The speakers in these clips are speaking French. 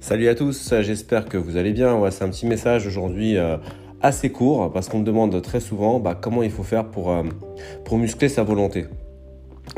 Salut à tous, j'espère que vous allez bien. C'est un petit message aujourd'hui euh, assez court parce qu'on me demande très souvent bah, comment il faut faire pour, euh, pour muscler sa volonté.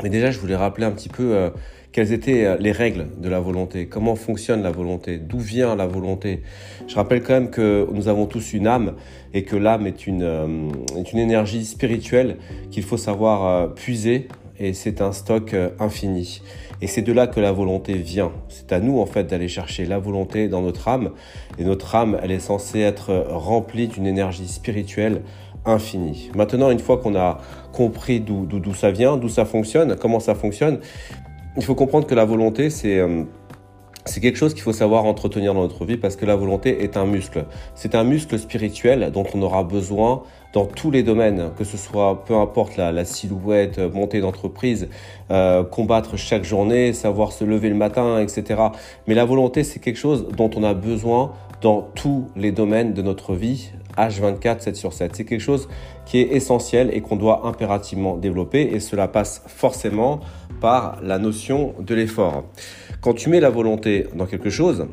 Mais déjà, je voulais rappeler un petit peu euh, quelles étaient les règles de la volonté, comment fonctionne la volonté, d'où vient la volonté? Je rappelle quand même que nous avons tous une âme et que l'âme est est une énergie spirituelle qu'il faut savoir puiser et c'est un stock euh, infini. Et c'est de là que la volonté vient. C'est à nous en fait d'aller chercher la volonté dans notre âme. Et notre âme, elle est censée être remplie d'une énergie spirituelle infinie. Maintenant, une fois qu'on a compris d'où ça vient, d'où ça fonctionne, comment ça fonctionne, il faut comprendre que la volonté, c'est... Euh, c'est quelque chose qu'il faut savoir entretenir dans notre vie parce que la volonté est un muscle. C'est un muscle spirituel dont on aura besoin dans tous les domaines, que ce soit peu importe la, silhouette, montée d'entreprise, euh, combattre chaque journée, savoir se lever le matin, etc. Mais la volonté, c'est quelque chose dont on a besoin dans tous les domaines de notre vie, H24, 7 sur 7. C'est quelque chose qui est essentiel et qu'on doit impérativement développer et cela passe forcément par la notion de l'effort. Quand tu mets la volonté dans quelque chose,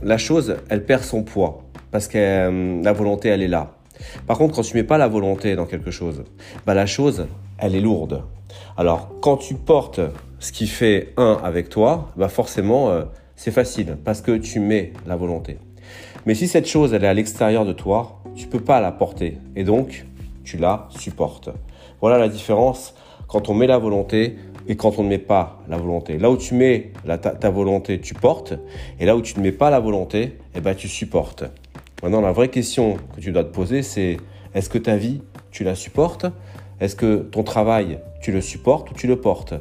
la chose, elle perd son poids parce que euh, la volonté, elle est là. Par contre, quand tu mets pas la volonté dans quelque chose, bah, la chose, elle est lourde. Alors, quand tu portes ce qui fait un avec toi, bah forcément, euh, c'est facile parce que tu mets la volonté. Mais si cette chose, elle est à l'extérieur de toi, tu peux pas la porter et donc tu la supportes. Voilà la différence quand on met la volonté et quand on ne met pas la volonté. Là où tu mets ta, volonté, tu portes et là où tu ne mets pas la volonté, eh ben, tu supportes. Maintenant, la vraie question que tu dois te poser, c'est est-ce que ta vie, tu la supportes? Est-ce que ton travail, tu le supportes ou tu le portes?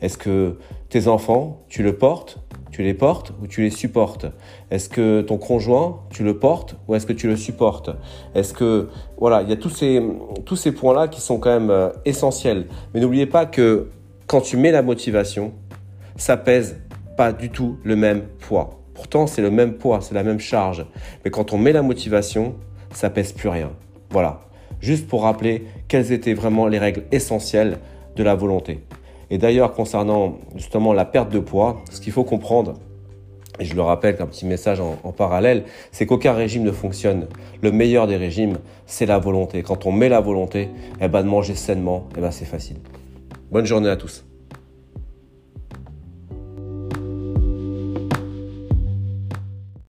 Est-ce que tes enfants, tu le portes tu les portes ou tu les supportes? Est-ce que ton conjoint, tu le portes ou est-ce que tu le supportes? Est-ce que voilà, il y a tous ces tous ces points-là qui sont quand même euh, essentiels. Mais n'oubliez pas que quand tu mets la motivation, ça pèse pas du tout le même poids. Pourtant, c'est le même poids, c'est la même charge. Mais quand on met la motivation, ça pèse plus rien. Voilà. Juste pour rappeler quelles étaient vraiment les règles essentielles de la volonté. Et d'ailleurs, concernant justement la perte de poids, ce qu'il faut comprendre, et je le rappelle qu'un petit message en, parallèle, c'est qu'aucun régime ne fonctionne. Le meilleur des régimes, c'est la volonté. Quand on met la volonté, eh ben, de manger sainement, eh ben, c'est facile. Bonne journée à tous.